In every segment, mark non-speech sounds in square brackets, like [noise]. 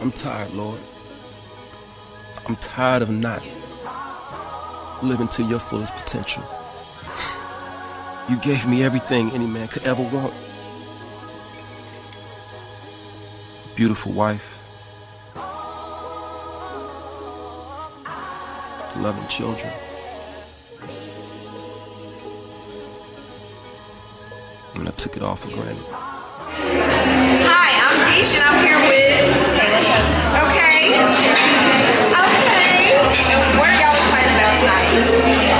I'm tired, Lord. I'm tired of not living to your fullest potential. [sighs] you gave me everything any man could ever want. Beautiful wife. Loving children. And I took it all for granted. Hi, I'm Keish and I'm here with Okay. Okay. What are y'all excited about tonight?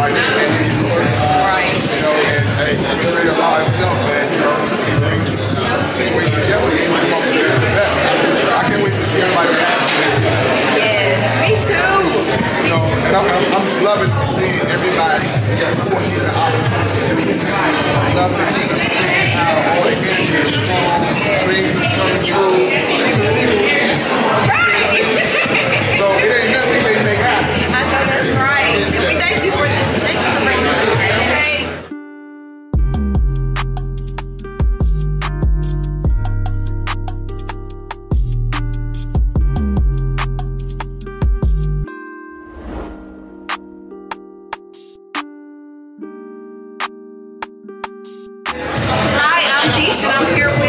like Right. You know, and hey, he himself, man. You know, to the best. I can't wait to see everybody. Yes, me too. You know, and I'm, I'm, just loving seeing everybody get more here to opportunity. Loving seeing how all the energy is strong, dreams coming true. i'm here.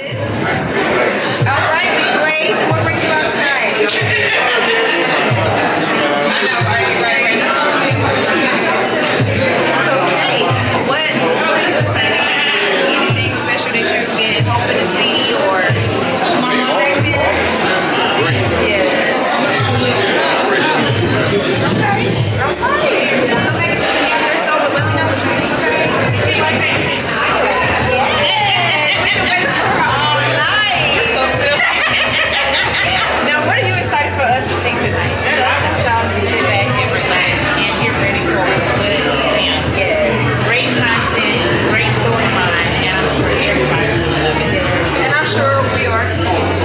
With we are today.